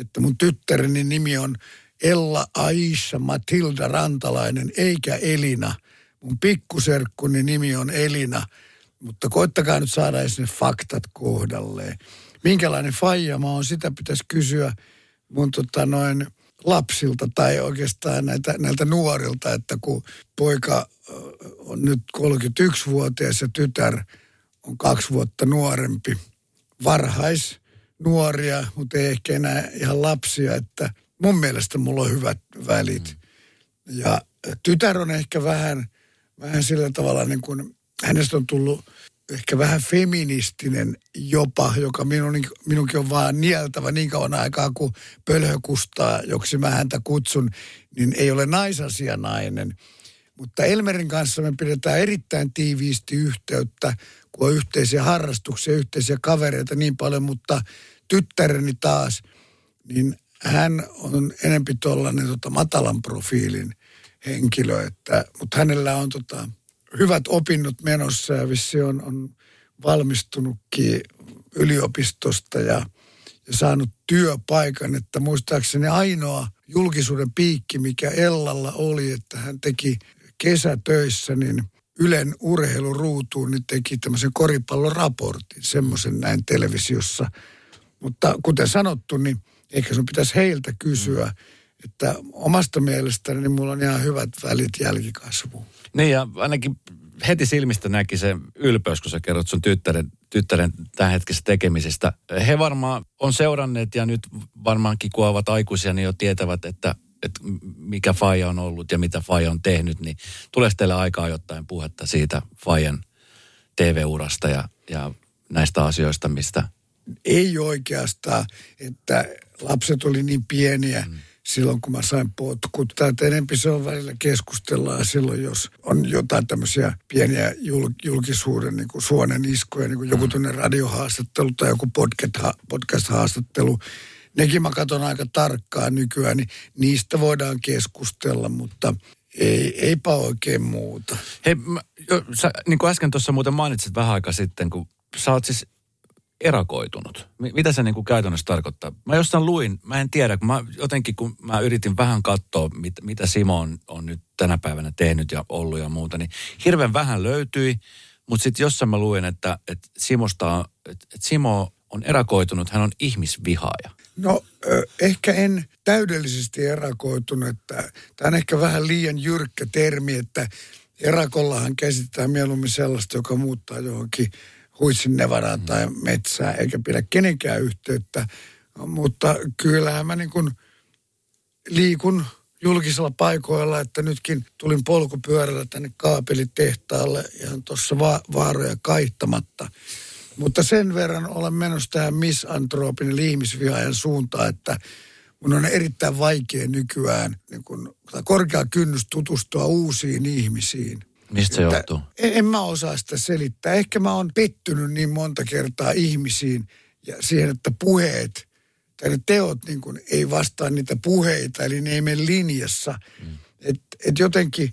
että mun tyttäreni nimi on Ella Aisha Matilda Rantalainen, eikä Elina. Mun pikkuserkkuni nimi on Elina – mutta koittakaa nyt saada edes ne faktat kohdalleen. Minkälainen faija mä oon, sitä pitäisi kysyä mun tota noin lapsilta tai oikeastaan näitä, näiltä nuorilta, että kun poika on nyt 31-vuotias ja tytär on kaksi vuotta nuorempi. Varhais nuoria, mutta ei ehkä enää ihan lapsia, että mun mielestä mulla on hyvät välit. Mm. Ja tytär on ehkä vähän, vähän sillä tavalla niin kuin hänestä on tullut ehkä vähän feministinen jopa, joka minun, minunkin on vaan nieltävä niin kauan aikaa, kun pölhökustaa, joksi mä häntä kutsun, niin ei ole naisasia nainen. Mutta Elmerin kanssa me pidetään erittäin tiiviisti yhteyttä, kun on yhteisiä harrastuksia, yhteisiä kavereita niin paljon, mutta tyttäreni taas, niin hän on enempi tuollainen tota, matalan profiilin henkilö, että, mutta hänellä on tota, hyvät opinnot menossa ja vissi on, on valmistunutkin yliopistosta ja, ja saanut työpaikan. Että muistaakseni ainoa julkisuuden piikki, mikä Ellalla oli, että hän teki kesätöissä, niin Ylen urheiluruutuun niin teki tämmöisen koripalloraportin, semmoisen näin televisiossa. Mutta kuten sanottu, niin ehkä sun pitäisi heiltä kysyä, että omasta mielestäni niin mulla on ihan hyvät välit jälkikasvuun. Niin ja ainakin heti silmistä näki se ylpeys, kun sä kerrot sun tyttären, tyttären tämänhetkisestä tekemisestä. He varmaan on seuranneet ja nyt varmaankin kun ovat aikuisia, niin jo tietävät, että, että mikä Faija on ollut ja mitä Faija on tehnyt, niin tulee teille aikaa jotain puhetta siitä Fajan TV-urasta ja, ja näistä asioista, mistä... Ei oikeastaan, että lapset oli niin pieniä, mm silloin, kun mä sain potkut. Tai enempi se on välillä keskustellaan silloin, jos on jotain tämmöisiä pieniä jul, julkisuuden niin kuin suonen iskoja, niin kuin joku mm. tuonne radiohaastattelu tai joku podcast, podcast-haastattelu. Nekin mä katson aika tarkkaan nykyään, niin niistä voidaan keskustella, mutta ei, eipä oikein muuta. Hei, mä, jo, sä, niin kuin äsken tuossa muuten mainitsit vähän aika sitten, kun sä oot siis erakoitunut. Mitä se niin kuin käytännössä tarkoittaa? Mä jostain luin, mä en tiedä, kun mä jotenkin kun mä yritin vähän katsoa, mit, mitä Simo on, on nyt tänä päivänä tehnyt ja ollut ja muuta, niin hirveän vähän löytyi. Mutta sitten jossain mä luin, että, että Simosta, että, että Simo on erakoitunut, hän on ihmisvihaaja. No ehkä en täydellisesti erakoitunut, että tämä on ehkä vähän liian jyrkkä termi, että Erakollahan käsitetään mieluummin sellaista, joka muuttaa johonkin huitsin nevaraan mm. tai metsää, eikä pidä kenenkään yhteyttä. Mutta kyllähän mä niin kuin liikun julkisilla paikoilla, että nytkin tulin polkupyörällä tänne kaapelitehtaalle ihan tuossa va- vaaroja kaittamatta. Mutta sen verran olen menossa tähän misantroopin ihmisvihaajan suuntaan, että mun on erittäin vaikea nykyään niin kun, korkea kynnys tutustua uusiin ihmisiin. Mistä se johtuu? En, en mä osaa sitä selittää. Ehkä mä oon pettynyt niin monta kertaa ihmisiin ja siihen, että puheet tai ne teot niin kun ei vastaa niitä puheita, eli ne ei mene linjassa. Mm. Et, et jotenkin,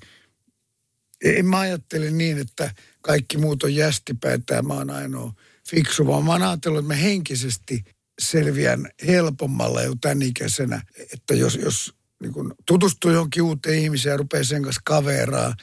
en mä ajattele niin, että kaikki muut on jästipäitä ja mä oon ainoa fiksu, vaan mä oon ajatellut, että mä henkisesti selviän helpommalla jo tämän ikäisenä, että jos, jos niin kun tutustuu johonkin uuteen ihmiseen ja rupeaa sen kanssa kaveraa,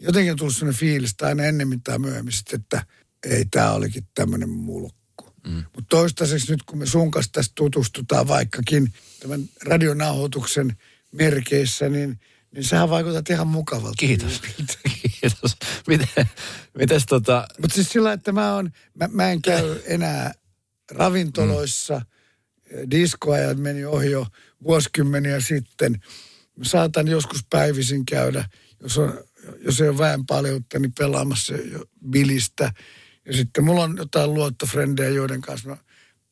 jotenkin on tullut sellainen fiilis, tai aina ennemmin tai myöhemmin, että ei, tämä olikin tämmöinen mulkku. Mm. Mutta toistaiseksi nyt, kun me sun kanssa tästä tutustutaan vaikkakin tämän radionauhoituksen merkeissä, niin niin sähän vaikutat ihan mukavalta. Kiitos. Kiitos. Miten, mites tota... Mutta siis sillä, että mä, on, mä, mä en käy enää ravintoloissa. Mm. Diskoajat meni ohi jo vuosikymmeniä sitten. Mä saatan joskus päivisin käydä, jos, on, jos ei ole väen paljon, niin pelaamassa jo bilistä. Ja sitten mulla on jotain luottofrendejä, joiden kanssa mä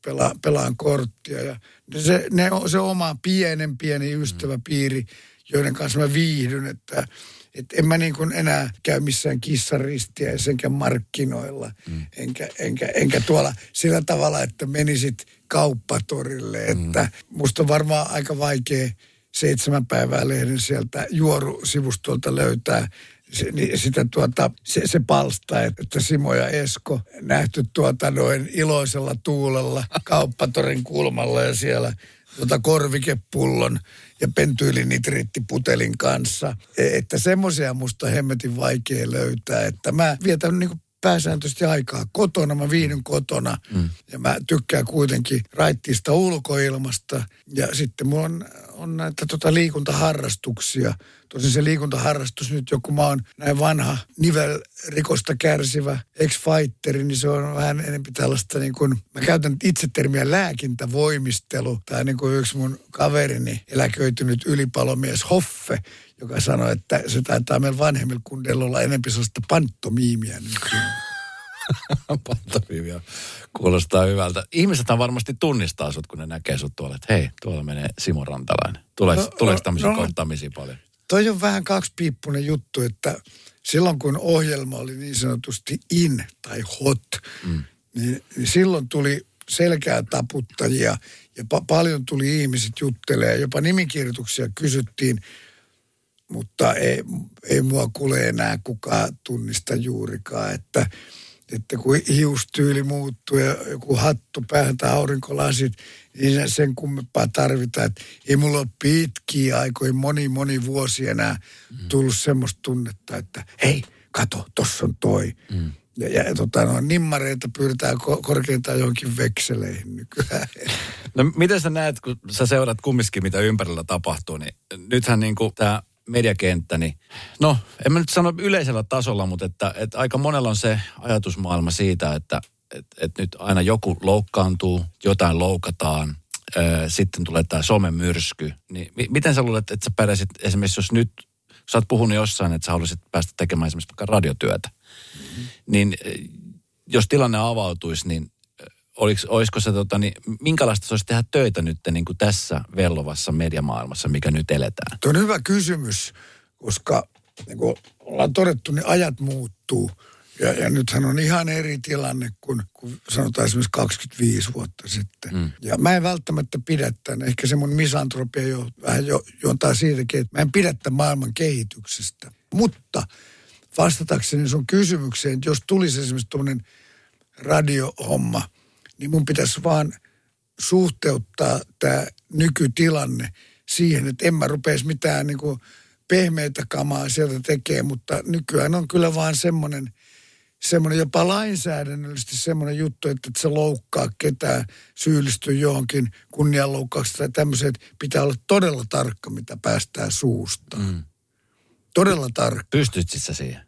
pelaan, pelaan korttia. Ja se, ne on se oma pienen pieni ystäväpiiri, joiden kanssa mä viihdyn, että et en mä niin kuin enää käy missään kissaristiä enkä markkinoilla, mm. enkä, enkä, enkä tuolla sillä tavalla, että menisit kauppatorille. Mm. Että musta on varmaan aika vaikea seitsemän päivää lehden sieltä juorusivustolta löytää se, niin sitä tuota, se, se palsta, että Simo ja Esko nähty tuota noin iloisella tuulella kauppatorin kulmalla ja siellä tuota korvikepullon ja pentyylinitriittiputelin kanssa. E, että semmoisia musta hemmetin vaikea löytää, että mä vietän niin pääsääntöisesti aikaa kotona, mä viihdyn kotona mm. ja mä tykkään kuitenkin raittista ulkoilmasta ja sitten mulla on, on näitä tota liikuntaharrastuksia. Tosin se liikuntaharrastus nyt, joku mä oon näin vanha nivelrikosta kärsivä ex-fighteri, niin se on vähän enemmän tällaista niin kuin, mä käytän itse termiä lääkintävoimistelu. Tai niin kuin yksi mun kaverini, eläköitynyt ylipalomies Hoffe, joka sanoi, että se taitaa meillä vanhemmilla kundeilla olla enemmän sellaista panttomiimiä nyt. Pantomiimia kuulostaa hyvältä. Ihmiset varmasti tunnistaa sut, kun ne näkee sut tuolla, että hei, tuolla menee Simo Rantalainen. Tuleeko, no, tuleeko tämmöisiä no, kohtaamisia paljon? Toi on vähän kaksipiippunen juttu, että silloin kun ohjelma oli niin sanotusti in tai hot, mm. niin, niin silloin tuli selkää taputtajia ja pa- paljon tuli ihmiset juttelee. Jopa nimikirjoituksia kysyttiin mutta ei, ei mua kuule enää kukaan tunnista juurikaan, että, että kun hiustyyli muuttuu ja joku hattu päähän tai aurinkolasit, niin sen kummempaa tarvitaan. Että ei mulla ole pitkiä aikoja, moni moni vuosi enää mm. tullut semmoista tunnetta, että hei, kato, tossa on toi. Mm. Ja, ja tota, no, nimmareita pyydetään ko- korkeintaan johonkin vekseleihin nykyään. No miten sä näet, kun sä seurat kumminkin, mitä ympärillä tapahtuu, niin nythän niin tämä mediakenttä, niin no, en mä nyt sano yleisellä tasolla, mutta että, että aika monella on se ajatusmaailma siitä, että että että nyt aina joku loukkaantuu, jotain loukataan, sitten tulee tämä somemyrsky. Niin mi- miten sä luulet, että sä pärjäsit esimerkiksi, jos nyt, sä oot puhunut jossain, että sä haluaisit päästä tekemään esimerkiksi vaikka radiotyötä, mm-hmm. niin jos tilanne avautuisi, niin oliks, olisiko se, tota, niin, minkälaista se olisi tehdä töitä nyt niin kuin tässä vellovassa mediamaailmassa, mikä nyt eletään? Tuo on hyvä kysymys, koska niin kuin ollaan todettu, niin ajat muuttuu. Ja, ja nythän on ihan eri tilanne kuin, kuin sanotaan esimerkiksi 25 vuotta sitten. Mm. Ja mä en välttämättä pidä tämän. Ehkä se mun misantropia jo, vähän jo, juontaa siitäkin, että mä en pidä tämän maailman kehityksestä. Mutta vastatakseni sun kysymykseen, että jos tulisi esimerkiksi tuommoinen radiohomma – niin mun pitäisi vaan suhteuttaa tämä nykytilanne siihen, että en mä rupeisi mitään niin kuin pehmeitä kamaa sieltä tekee, mutta nykyään on kyllä vaan semmoinen, semmoinen jopa lainsäädännöllisesti semmoinen juttu, että se loukkaa ketään, syyllistyy johonkin kunnianloukkauksesta tai tämmöiseen, että pitää olla todella tarkka, mitä päästää suusta. Mm. Todella tarkka. Pystyt sä siihen?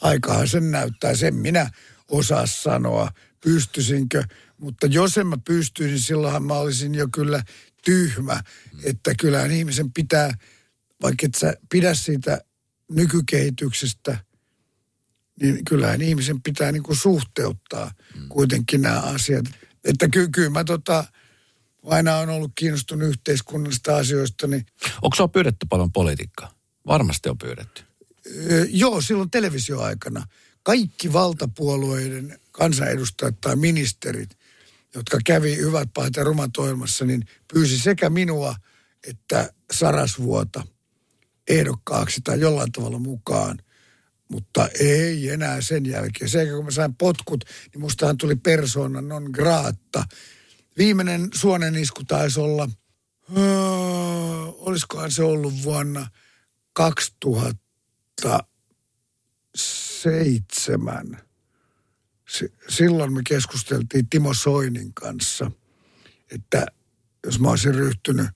aikahan sen näyttää. Sen minä osaa sanoa, pystyisinkö. Mutta jos en mä pystyisin, silloinhan mä olisin jo kyllä tyhmä. Että kyllähän ihmisen pitää, vaikka et sä pidä siitä nykykehityksestä, niin kyllähän ihmisen pitää niin kuin suhteuttaa kuitenkin nämä asiat. Että ky- kyllä mä tota, aina on ollut kiinnostunut yhteiskunnallisista asioista. Niin, Onko sua pyydetty paljon politiikkaa? Varmasti on pyydetty. Ö, joo, silloin televisioaikana kaikki valtapuolueiden kansanedustajat tai ministerit, jotka kävi hyvät pahat ja rumat ohjelmassa, niin pyysi sekä minua että Sarasvuota ehdokkaaksi tai jollain tavalla mukaan. Mutta ei enää sen jälkeen. Sen kun mä sain potkut, niin mustahan tuli persona non grata. Viimeinen suonen isku taisi olla, öö, olisikohan se ollut vuonna 2007. Si- silloin me keskusteltiin Timo Soinin kanssa, että jos mä olisin ryhtynyt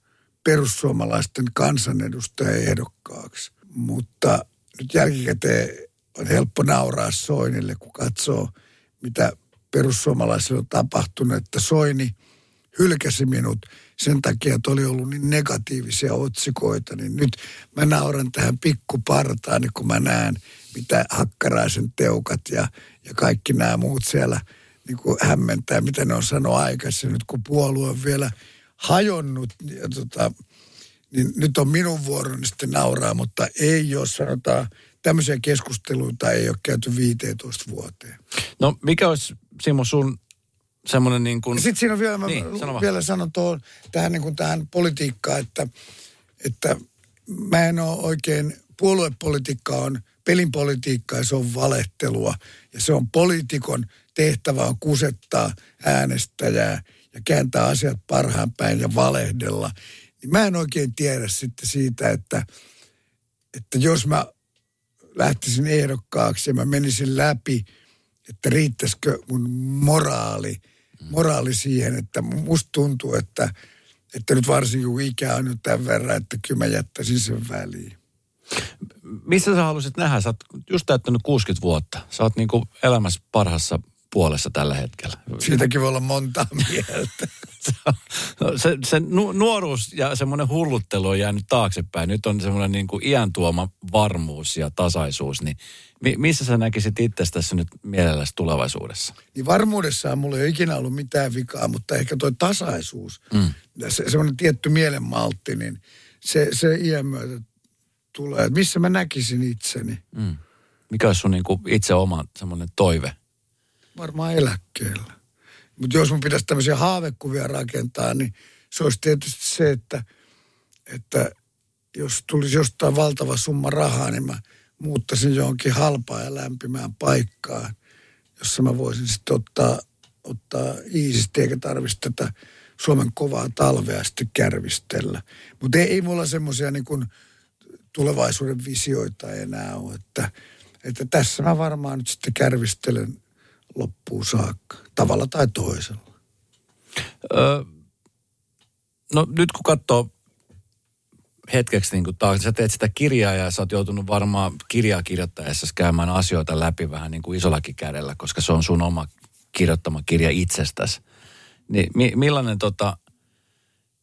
perussuomalaisten kansanedustajaehdokkaaksi. Mutta nyt jälkikäteen on helppo nauraa Soinille, kun katsoo, mitä perussuomalaisille on tapahtunut, että Soini hylkäsi minut sen takia, että oli ollut niin negatiivisia otsikoita, niin nyt mä nauran tähän pikkupartaan, kun mä näen, mitä Hakkaraisen teukat ja, ja kaikki nämä muut siellä niin kuin hämmentää, mitä ne on sanonut aikaisemmin, nyt kun puolue on vielä hajonnut, ja tota, niin nyt on minun vuoroni sitten nauraa, mutta ei, jos sanotaan, tämmöisiä keskusteluita ei ole käyty 15 vuoteen. No mikä olisi, Simo, sun semmoinen niin kuin... Sitten siinä on vielä, mä Niin, sano vaan. vielä sanon tuohon, tähän, niin kuin tähän politiikkaan, että, että mä en ole oikein, puoluepolitiikka on pelin politiikkaa ja se on valehtelua. Ja se on poliitikon tehtävä on kusettaa äänestäjää ja kääntää asiat parhaan päin ja valehdella. Niin mä en oikein tiedä sitten siitä, että, että jos mä lähtisin ehdokkaaksi ja mä menisin läpi, että riittäisikö mun moraali, moraali siihen, että musta tuntuu, että, että nyt varsinkin kun ikä on nyt tämän verran, että kyllä mä jättäisin sen väliin. Missä sä haluaisit nähdä? Sä oot just täyttänyt 60 vuotta. Sä oot niin kuin elämässä parhassa puolessa tällä hetkellä. Siitäkin voi olla monta mieltä. No, se, se nu, nuoruus ja semmoinen hulluttelu on jäänyt taaksepäin. Nyt on semmoinen niin kuin iän tuoma varmuus ja tasaisuus. Niin mi, missä sä näkisit itsestä tässä nyt mielelläsi tulevaisuudessa? Niin varmuudessaan mulla ei ole ikinä ollut mitään vikaa, mutta ehkä toi tasaisuus, mm. se, semmoinen tietty mielenmaltti, niin se, se iän myötä tulee. Että missä mä näkisin itseni? Mm. Mikä olisi sun niin kuin itse oma semmoinen toive? Varmaan eläkkeellä. Mutta jos mun pitäisi tämmöisiä haavekuvia rakentaa, niin se olisi tietysti se, että, että jos tulisi jostain valtava summa rahaa, niin mä muuttaisin johonkin halpaan ja lämpimään paikkaan, jossa mä voisin sitten ottaa, ottaa iisisti eikä tarvitsisi tätä Suomen kovaa talvea sitten kärvistellä. Mutta ei, ei mulla semmoisia niin kuin tulevaisuuden visioita enää ole, että, että tässä mä varmaan nyt sitten kärvistelen loppuun saakka, tavalla tai toisella. Öö, no nyt kun katsoo hetkeksi niin kuin taakse, sä teet sitä kirjaa ja sä oot joutunut varmaan kirjaa kirjoittaessa käymään asioita läpi vähän niin kuin isollakin kädellä, koska se on sun oma kirjoittama kirja itsestäsi. Niin mi- millainen, tota,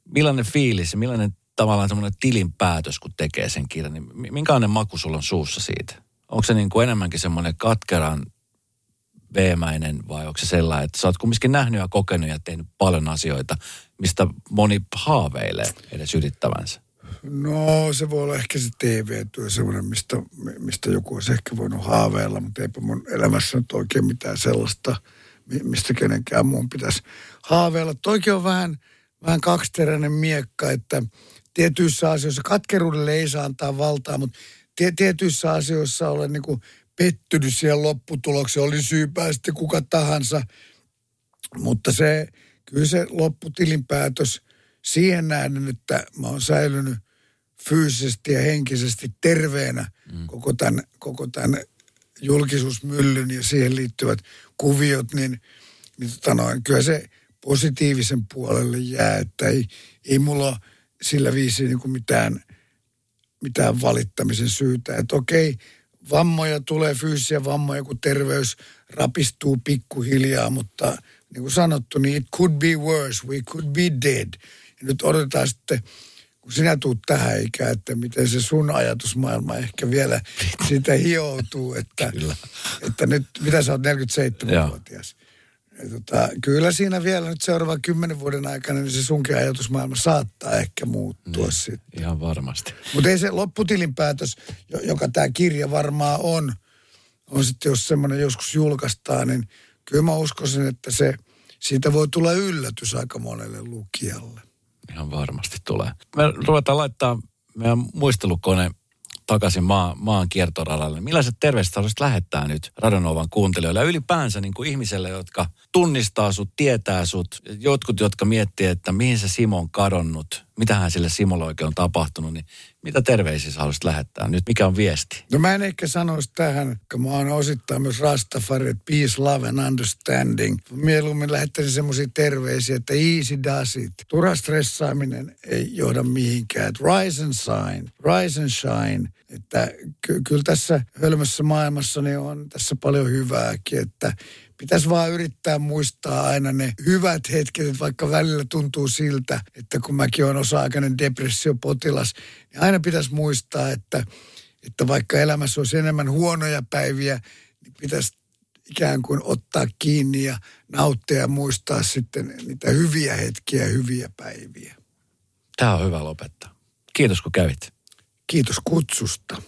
millainen fiilis millainen tavallaan semmoinen tilinpäätös, kun tekee sen kirjan, niin mi- minkälainen maku sulla on suussa siitä? Onko se niin kuin enemmänkin semmoinen katkeran veemäinen vai onko se sellainen, että sä oot kumminkin nähnyt ja kokenut ja tehnyt paljon asioita, mistä moni haaveilee edes yrittävänsä? No se voi olla ehkä se TV-työ semmoinen, mistä, mistä joku olisi ehkä voinut haaveilla, mutta eipä mun elämässä nyt oikein mitään sellaista, mi- mistä kenenkään muun pitäisi haaveilla. Toikin on vähän, vähän kaksiteräinen miekka, että tietyissä asioissa, katkeruudelle ei saa antaa valtaa, mutta tie, tietyissä asioissa olen niin kuin pettynyt siihen lopputulokseen, oli syypää sitten kuka tahansa, mutta se, kyllä se lopputilinpäätös siihen nähden, että mä oon säilynyt fyysisesti ja henkisesti terveenä mm. koko, tämän, koko tämän julkisuusmyllyn ja siihen liittyvät kuviot, niin, niin tota noin, kyllä se positiivisen puolelle jää, että ei, ei mulla ole sillä viisi niin kuin mitään, mitään valittamisen syytä. Että okei, vammoja tulee, fyysisiä vammoja, kun terveys rapistuu pikkuhiljaa, mutta niin kuin sanottu, niin it could be worse, we could be dead. Ja nyt odotetaan sitten, kun sinä tuut tähän ikään, että miten se sun ajatusmaailma ehkä vielä siitä hioutuu, että, että nyt, mitä sä oot 47-vuotias. Ja tota, kyllä siinä vielä nyt seuraavan kymmenen vuoden aikana niin se sunkin ajatusmaailma saattaa ehkä muuttua niin, sitten. Ihan varmasti. Mutta ei se lopputilinpäätös, joka tämä kirja varmaan on, on sitten jos semmoinen joskus julkaistaan, niin kyllä mä uskoisin, että se, siitä voi tulla yllätys aika monelle lukijalle. Ihan varmasti tulee. Me ruvetaan laittaa meidän muistelukone takaisin maa, maan kiertoradalle. Millaiset terveiset haluaisit lähettää nyt Radonovan kuuntelijoille ja ylipäänsä niin kuin ihmiselle, jotka tunnistaa sut, tietää sut, jotkut, jotka miettii, että mihin se Simo on kadonnut, mitähän sille Simolle oikein on tapahtunut, niin mitä terveisiä haluaisit lähettää nyt? Mikä on viesti? No mä en ehkä sanoisi tähän, kun mä oon osittain myös Rastafari, peace, love and understanding. Mieluummin lähettäisin semmoisia terveisiä, että easy does it. Turha stressaaminen ei johda mihinkään. Rise and shine, rise and shine. Että ky- kyllä tässä hölmössä maailmassa niin on tässä paljon hyvääkin, että pitäisi vaan yrittää muistaa aina ne hyvät hetket, että vaikka välillä tuntuu siltä, että kun mäkin olen osa-aikainen depressiopotilas, niin aina pitäisi muistaa, että, että vaikka elämässä olisi enemmän huonoja päiviä, niin pitäisi ikään kuin ottaa kiinni ja nauttia ja muistaa sitten niitä hyviä hetkiä, hyviä päiviä. Tämä on hyvä lopettaa. Kiitos kun kävit. Kiitos kutsusta.